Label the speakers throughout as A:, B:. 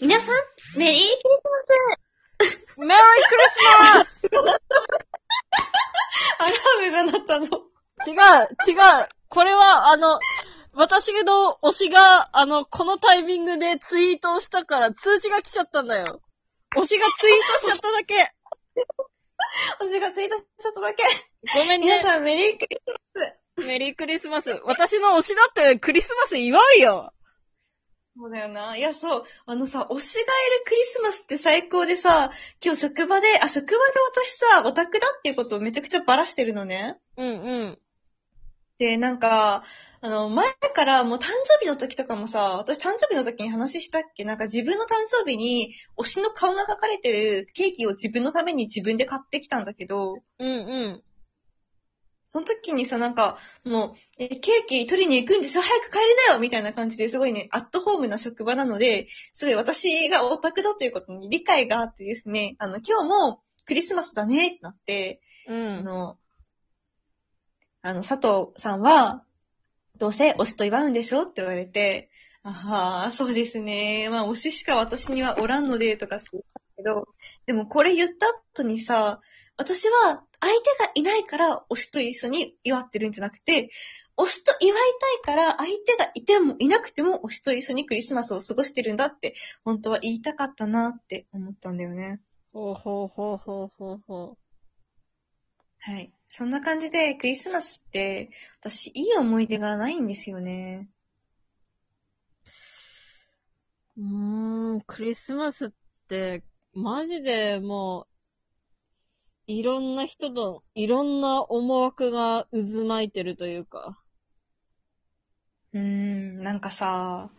A: 皆さん、メリークリス
B: メリークリスマス
A: マスアラームが鳴ったぞ。
B: 違う、違う。これは、あの、私の推しが、あの、このタイミングでツイートをしたから通知が来ちゃったんだよ。推しがツイートしちゃっただけ。
A: 私がツイートしちゃっただけ。
B: ごめんね。
A: 皆さん、メリークリス
B: メリークリスマス。私の推しだってクリスマス祝うよ。
A: そうだよな。いや、そう。あのさ、推しがいるクリスマスって最高でさ、今日職場で、あ、職場で私さ、オタクだっていうことをめちゃくちゃバラしてるのね。
B: うんうん。
A: で、なんか、あの、前からもう誕生日の時とかもさ、私誕生日の時に話したっけ？なんか自分の誕生日に推しの顔が描かれてるケーキを自分のために自分で買ってきたんだけど、
B: うんうん。
A: その時にさ、なんか、もう、え、ケーキ取りに行くんでしょ？早く帰りなよみたいな感じですごいね、アットホームな職場なので、すごい私がオタクだということに理解があってですね、あの、今日もクリスマスだねってなって、あ
B: うん。
A: の、あの、佐藤さんは、どうせ推しと祝うんでしょ？って言われて、ああ、そうですね。まあ、推ししか私にはおらんので、とかそうけど、でもこれ言った後にさ、私は相手がいないから推しと一緒に祝ってるんじゃなくて、推しと祝いたいから相手がいてもいなくても推しと一緒にクリスマスを過ごしてるんだって、本当は言いたかったなって思ったんだよね。
B: ほうほうほうほうほうほ
A: はい。そんな感じで、クリスマスって、私、いい思い出がないんですよね。
B: う。うーん、クリスマスって、マジでもう、いろんな人と、いろんな思惑が渦巻いてるというか。
A: うーん、なんかさ、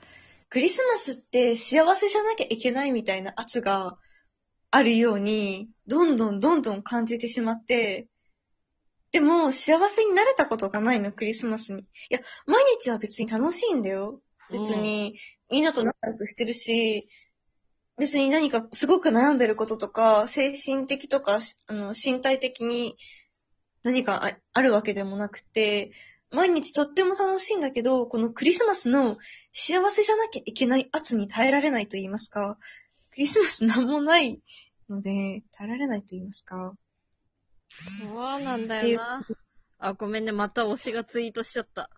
A: クリスマスって幸せじゃなきゃいけないみたいな圧があるように、どんどんどんどん感じてしまって、でも、幸せになれたことがないの、クリスマスに。いや、毎日は別に楽しいんだよ。別に、みんなと仲良くしてるし、別に何かすごく悩んでることとか、精神的とか、しあの、身体的に何かああるわけでもなくて、毎日とっても楽しいんだけど、このクリスマスの幸せじゃなきゃいけない圧に耐えられないと言いますか、クリスマスなんもないので、耐えられないと言いますか。
B: そうなんだよな。あ、ごめんね、また推しがツイートしちゃった。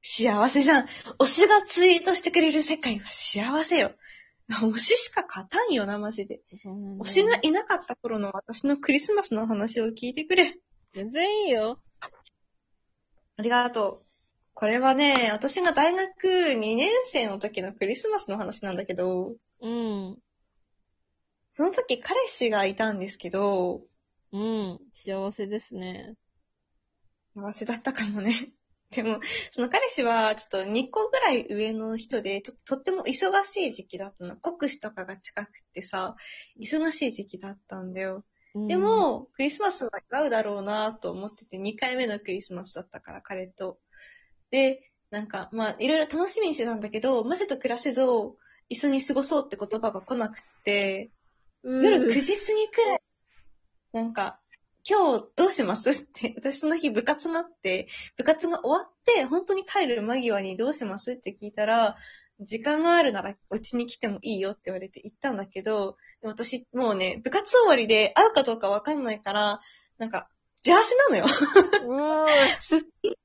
A: 幸せじゃん。推しがツイートしてくれる世界は幸せよ。推ししか勝たんよな、マジで。
B: そうなんだよな
A: 推しがいなかった頃の私のクリスマスの話を聞いてくれ。
B: 全然いいよ。
A: ありがとう。これはね、私が大学2年生の時のクリスマスの話なんだけど、
B: うん。
A: その時彼氏がいたんですけど、
B: うん。幸せですね。
A: 幸せだったかもね。でも、その彼氏はちょっと2個ぐらい上の人で、ちょっととっても忙しい時期だったの。国試とかが近くってさ、忙しい時期だったんだよ。
B: うん
A: で、も、クリスマスは祝うだろうなと思ってて、2回目のクリスマスだったから、彼と。で、なんか、まあ、いろいろ楽しみにしてたんだけど、マセと暮らせぞ、一緒に過ごそうって言葉が来なくって、夜9時過ぎくらい、なんか、今日どうします？って、私その日部活があって、部活が終わって、本当に帰る間際にどうします？って聞いたら、時間があるならうちに来てもいいよって言われて行ったんだけど、でも私もうね、部活終わりで会うかどうかわかんないから、なんか、ジャージなのよ。
B: うー
A: すっぴんジ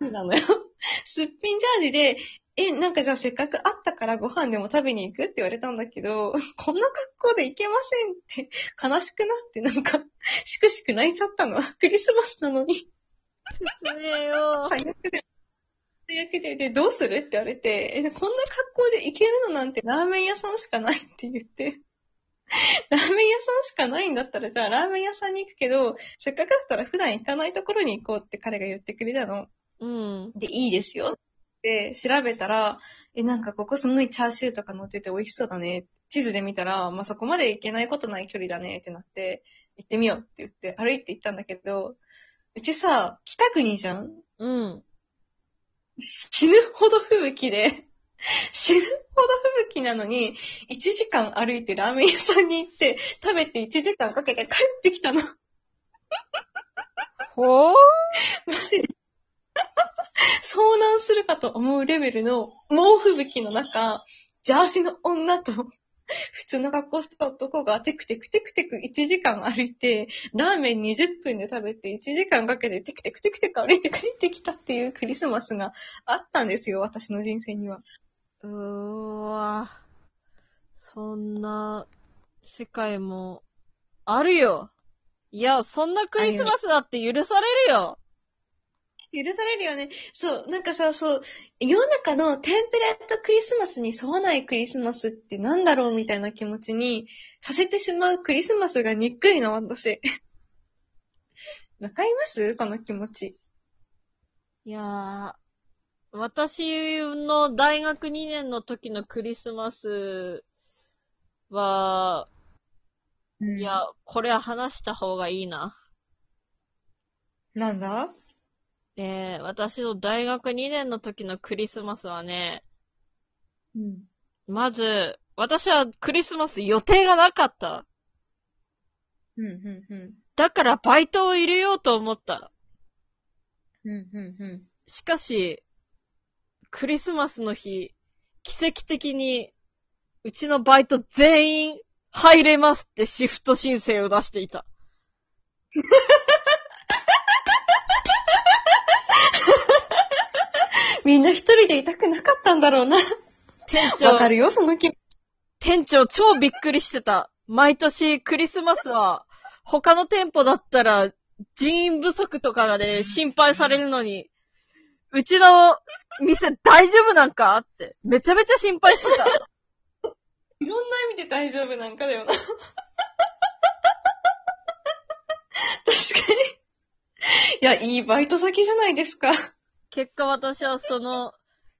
A: ャージなのよ。すっぴんジャージで、え、なんかじゃあせっかく会ったからご飯でも食べに行くって言われたんだけど、こんな格好で行けませんって、悲しくなってなんか、しくしく泣いちゃったの。クリスマスなのに。
B: 説明 よ。
A: 最悪で。最悪で、で、どうするって言われて、え、こんな格好で行けるのなんてラーメン屋さんしかないって言って、ラーメン屋さんしかないんだったら、じゃあラーメン屋さんに行くけど、せっかくだったら普段行かないところに行こうって彼が言ってくれたの。
B: うん。
A: で、いいですよって調べたら、え、なんかここすごいチャーシューとか乗ってて美味しそうだね。地図で見たら、まあ、そこまで行けないことない距離だねってなって、行ってみようって言って歩いて行ったんだけど、うちさ、北国じゃん？
B: うん。
A: 死ぬほど吹雪で、死ぬほど吹雪なのに、1時間歩いてラーメン屋さんに行って、食べて1時間かけて帰ってきたの。
B: ほー
A: マジで。遭難するかと思うレベルの猛吹雪の中、ジャージの女と、普通の格好した男がテクテクテクテク1時間歩いて、ラーメン20分で食べて1時間かけてテクテクテクテク歩いて帰ってきたっていうクリスマスがあったんですよ、私の人生には。
B: うーわ。そんな世界もあるよ。いや、そんなクリスマスだって許されるよ。
A: 許されるよね。そう、なんかさ、そう、世の中のテンプレートクリスマスに沿わないクリスマスってなんだろうみたいな気持ちにさせてしまうクリスマスが憎いの、私。わかります？この気持ち。
B: いやー、私の大学2年の時のクリスマスは、いや、これは話した方がいいな。
A: なんだ？
B: えー、私の大学2年の時のクリスマスはね、
A: うん。
B: まず、私はクリスマス予定がなかった。
A: うん、うん、うん。
B: だからバイトを入れようと思った。
A: うん、うん、うん。
B: しかし、クリスマスの日、奇跡的に、うちのバイト全員入れますってシフト申請を出していた。
A: みんな一人でいたくなかったんだろうな。
B: 店長、
A: わかるよ、その気持ち。
B: 店長超びっくりしてた。毎年クリスマスは、他の店舗だったら人員不足とかで心配されるのに、うちの店大丈夫なんかって、めちゃめちゃ心配してた。
A: いろんな意味で大丈夫なんかだよな。確かに。いや、いいバイト先じゃないですか。
B: 結果私はその、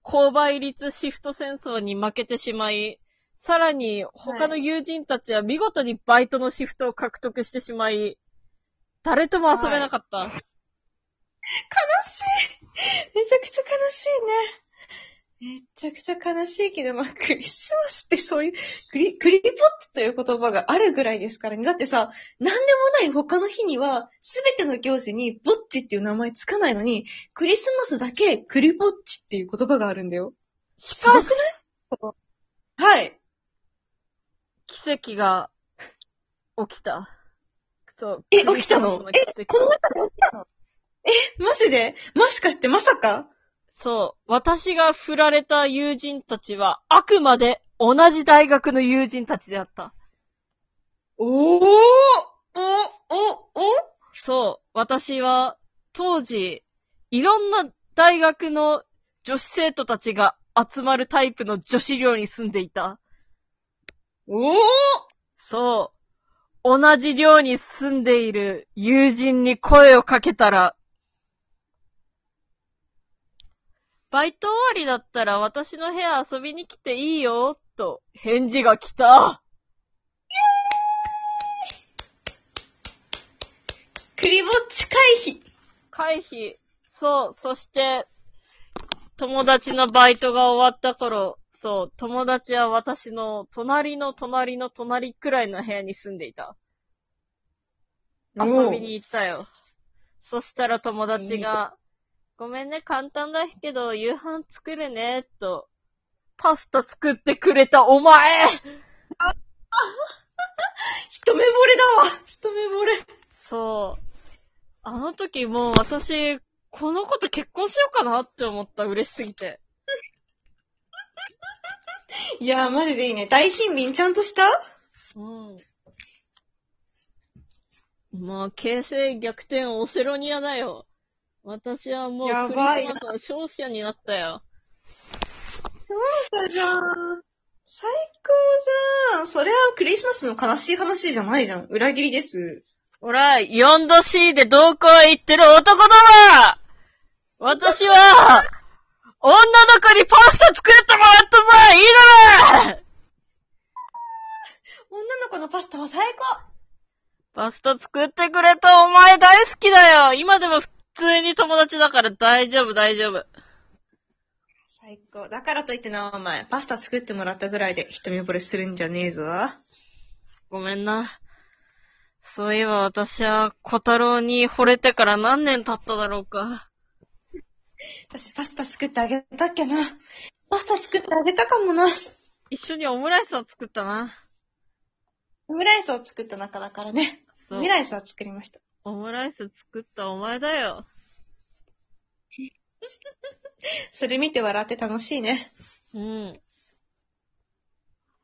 B: 購買率シフト戦争に負けてしまい、さらに他の友人たちは見事にバイトのシフトを獲得してしまい、誰とも遊べなかった。
A: 悲しい。めちゃくちゃ悲しいね。めちゃくちゃ悲しいけど、まあ、クリスマスってそういう、クリ、クリポットという言葉があるぐらいですからね。だってさ、なんでもない他の日には、すべての行事にぼっちっていう名前つかないのに、クリスマスだけクリポッチっていう言葉があるんだよ。
B: しかし、
A: はい。
B: 奇跡が起きた。そう。
A: え起きたの？え、この中で起きたの？え、マジで？もしかしてまさか？
B: そう。私が振られた友人たちは、あくまで同じ大学の友人たちであった。
A: おーお、お、お
B: そう。私は、当時、いろんな大学の女子生徒たちが集まるタイプの女子寮に住んでいた。
A: おー
B: そう。同じ寮に住んでいる友人に声をかけたら、バイト終わりだったら私の部屋遊びに来ていいよ、と返事が来た。
A: クリぼっち回避
B: 回避。そう、そして、友達のバイトが終わった頃、そう、友達は私の隣の隣の隣くらいの部屋に住んでいた。遊びに行ったよ。そしたら友達が、ごめんね、簡単だけど、夕飯作るね、と、パスタ作ってくれたお前
A: 一目惚れだわ一目惚れ
B: そう。あの時もう私、この子と結婚しようかなって思った、嬉しすぎて。
A: いやー、マジでいいね。大貧民ちゃんとした？
B: うん。まあ、形勢逆転オセロニアだよ。私はもうクリス
A: やばい
B: マスの勝者になったよ。
A: そうだじゃん。最高じゃん。それはクリスマスの悲しい話じゃないじゃん。裏切りです。
B: ほら、4度 C でどこへ行ってる男ども私は、女の子にパスタ作ってもらったぞいいだろ
A: 女の子のパスタは最高
B: パスタ作ってくれたお前大好きだよ今でも普通に友達だから大丈夫大丈夫。
A: 最高。だからといってな、お前、パスタ作ってもらったぐらいで一目惚れするんじゃねえぞ。
B: ごめんな。そういえば私は小太郎に惚れてから何年経っただろうか。
A: 私パスタ作ってあげたっけな。パスタ作ってあげたかもな。
B: い一緒にオムライスを作ったな。
A: オムライスを作った中だからね。
B: そう
A: オム。ライスを作りました。
B: オムライス作ったお前だよ。
A: それ見て笑って楽しいね。
B: うん。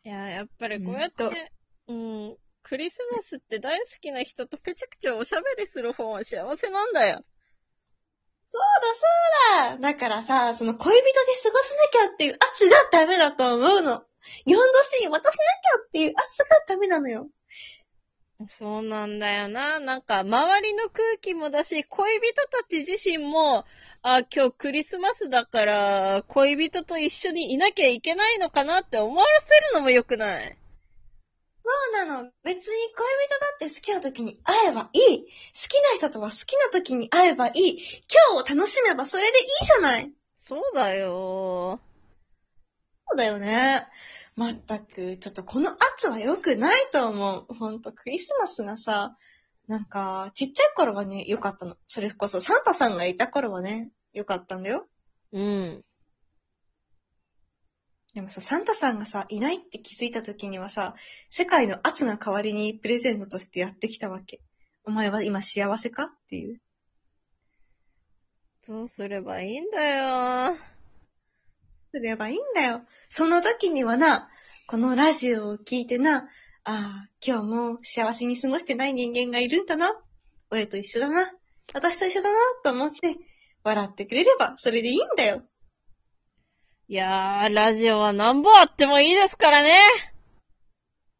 B: いや、やっぱりこうやって、うん、クリスマスって大好きな人とぺちゃくちゃおしゃべりする方は幸せなんだよ。
A: そうだそうだだからさ、その恋人で過ごさなきゃっていう圧がダメだと思うの。4度シーン渡さなきゃっていう圧がダメなのよ。
B: そうなんだよな。なんか、周りの空気もだし、恋人たち自身も、あ、今日クリスマスだから、恋人と一緒にいなきゃいけないのかなって思わせるのも良くない？
A: そうなの。別に恋人だって好きな時に会えばいい。好きな人とは好きな時に会えばいい。今日を楽しめばそれでいいじゃない。
B: そうだよ。
A: そうだよね。まったく、ちょっとこの圧は良くないと思う。ほんと、クリスマスがさ、なんか、ちっちゃい頃はね、良かったの。それこそサンタさんがいた頃はね、良かったんだよ。
B: うん。
A: でもさ、サンタさんがさ、いないって気づいた時にはさ、世界の圧が代わりにプレゼントとしてやってきたわけ。お前は今幸せか？っていう。
B: どうすればいいんだよ。
A: すればいいんだよ。その時にはな、このラジオを聞いてな、ああ、今日も幸せに過ごしてない人間がいるんだな。俺と一緒だな。私と一緒だな、と思って、笑ってくれれば、それでいいんだよ。
B: いやー、ラジオは何本あってもいいですからね。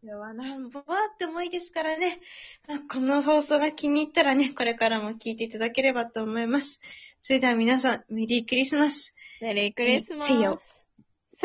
A: では、なんぼあってもいいですからね。まあこの放送が気に入ったらね、これからも聞いていただければと思います。それでは皆さん、メリークリスマス。
B: メリークリスマス。